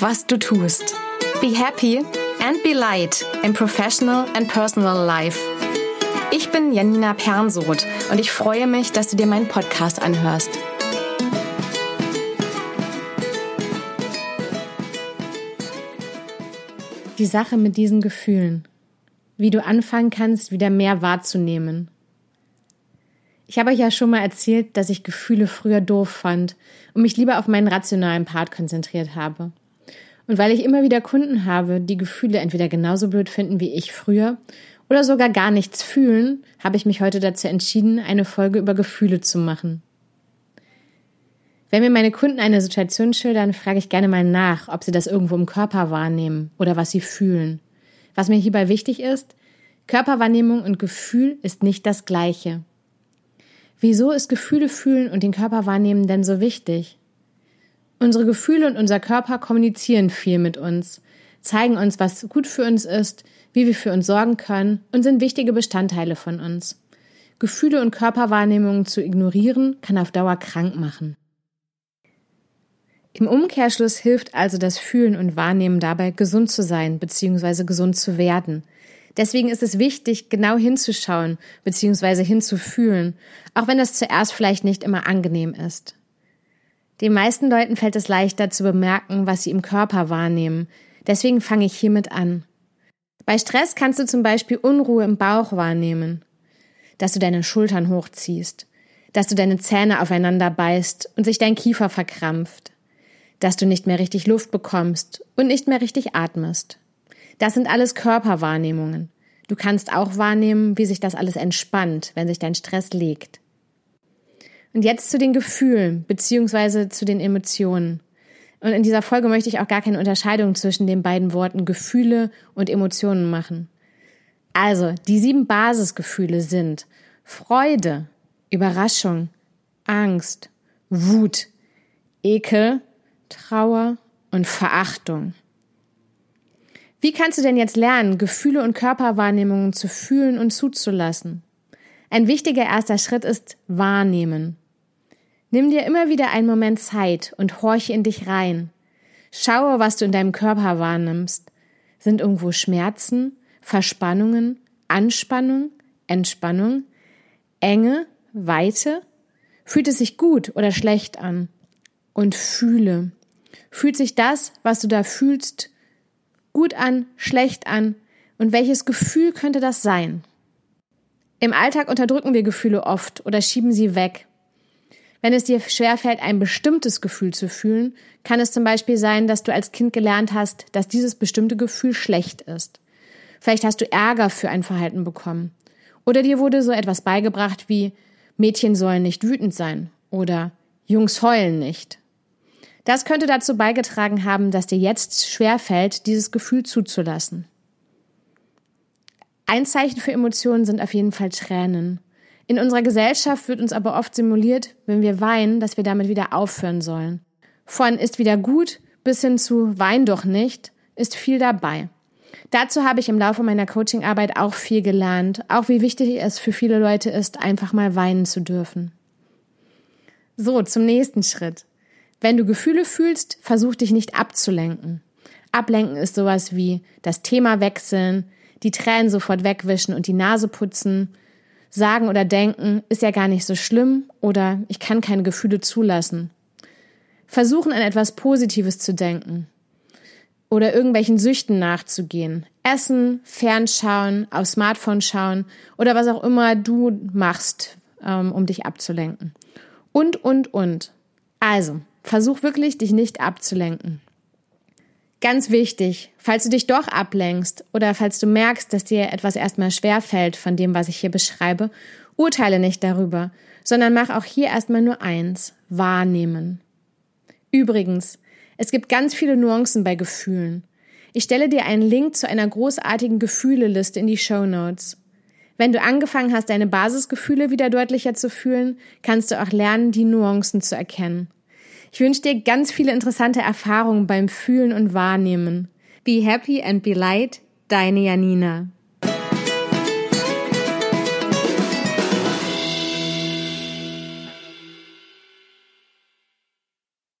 was du tust. Be happy and be light in professional and personal life. Ich bin Janina Pernsoth und ich freue mich, dass du dir meinen Podcast anhörst. Die Sache mit diesen Gefühlen. Wie du anfangen kannst, wieder mehr wahrzunehmen. Ich habe euch ja schon mal erzählt, dass ich Gefühle früher doof fand und mich lieber auf meinen rationalen Part konzentriert habe. Und weil ich immer wieder Kunden habe, die Gefühle entweder genauso blöd finden wie ich früher oder sogar gar nichts fühlen, habe ich mich heute dazu entschieden, eine Folge über Gefühle zu machen. Wenn mir meine Kunden eine Situation schildern, frage ich gerne mal nach, ob sie das irgendwo im Körper wahrnehmen oder was sie fühlen. Was mir hierbei wichtig ist, Körperwahrnehmung und Gefühl ist nicht das gleiche. Wieso ist Gefühle fühlen und den Körper wahrnehmen denn so wichtig? Unsere Gefühle und unser Körper kommunizieren viel mit uns, zeigen uns, was gut für uns ist, wie wir für uns sorgen können und sind wichtige Bestandteile von uns. Gefühle und Körperwahrnehmungen zu ignorieren, kann auf Dauer krank machen. Im Umkehrschluss hilft also das Fühlen und Wahrnehmen dabei, gesund zu sein bzw. gesund zu werden – Deswegen ist es wichtig, genau hinzuschauen bzw. hinzufühlen, auch wenn das zuerst vielleicht nicht immer angenehm ist. Den meisten Leuten fällt es leichter zu bemerken, was sie im Körper wahrnehmen. Deswegen fange ich hiermit an. Bei Stress kannst du zum Beispiel Unruhe im Bauch wahrnehmen, dass du deine Schultern hochziehst, dass du deine Zähne aufeinander beißt und sich dein Kiefer verkrampft, dass du nicht mehr richtig Luft bekommst und nicht mehr richtig atmest. Das sind alles Körperwahrnehmungen. Du kannst auch wahrnehmen, wie sich das alles entspannt, wenn sich dein Stress legt. Und jetzt zu den Gefühlen beziehungsweise zu den Emotionen. Und in dieser Folge möchte ich auch gar keine Unterscheidung zwischen den beiden Worten Gefühle und Emotionen machen. Also, die sieben Basisgefühle sind Freude, Überraschung, Angst, Wut, Ekel, Trauer und Verachtung. Wie kannst du denn jetzt lernen, Gefühle und Körperwahrnehmungen zu fühlen und zuzulassen? Ein wichtiger erster Schritt ist Wahrnehmen. Nimm dir immer wieder einen Moment Zeit und horche in dich rein. Schaue, was du in deinem Körper wahrnimmst. Sind irgendwo Schmerzen, Verspannungen, Anspannung, Entspannung, Enge, Weite? Fühlt es sich gut oder schlecht an? Und fühle. Fühlt sich das, was du da fühlst, gut an, schlecht an und welches Gefühl könnte das sein? Im Alltag unterdrücken wir Gefühle oft oder schieben sie weg. Wenn es dir schwerfällt, ein bestimmtes Gefühl zu fühlen, kann es zum Beispiel sein, dass du als Kind gelernt hast, dass dieses bestimmte Gefühl schlecht ist. Vielleicht hast du Ärger für ein Verhalten bekommen. Oder dir wurde so etwas beigebracht wie Mädchen sollen nicht wütend sein oder Jungs heulen nicht. Das könnte dazu beigetragen haben, dass dir jetzt schwerfällt, dieses Gefühl zuzulassen. Ein Zeichen für Emotionen sind auf jeden Fall Tränen. In unserer Gesellschaft wird uns aber oft simuliert, wenn wir weinen, dass wir damit wieder aufhören sollen. Von ist wieder gut bis hin zu wein doch nicht ist viel dabei. Dazu habe ich im Laufe meiner Coachingarbeit auch viel gelernt, auch wie wichtig es für viele Leute ist, einfach mal weinen zu dürfen. So, zum nächsten Schritt. Wenn du Gefühle fühlst, versuch dich nicht abzulenken. Ablenken ist sowas wie das Thema wechseln, die Tränen sofort wegwischen und die Nase putzen, sagen oder denken, ist ja gar nicht so schlimm oder ich kann keine Gefühle zulassen. Versuchen an etwas Positives zu denken oder irgendwelchen Süchten nachzugehen. Essen, Fernschauen, aufs Smartphone schauen oder was auch immer du machst, ähm, um dich abzulenken. Und, und, und. Also, Versuch wirklich, dich nicht abzulenken. Ganz wichtig, falls du dich doch ablenkst oder falls du merkst, dass dir etwas erstmal schwer fällt von dem, was ich hier beschreibe, urteile nicht darüber, sondern mach auch hier erstmal nur eins, wahrnehmen. Übrigens, es gibt ganz viele Nuancen bei Gefühlen. Ich stelle dir einen Link zu einer großartigen Gefühleliste in die Show Notes. Wenn du angefangen hast, deine Basisgefühle wieder deutlicher zu fühlen, kannst du auch lernen, die Nuancen zu erkennen. Ich wünsche dir ganz viele interessante Erfahrungen beim Fühlen und Wahrnehmen. Be happy and be light, deine Janina.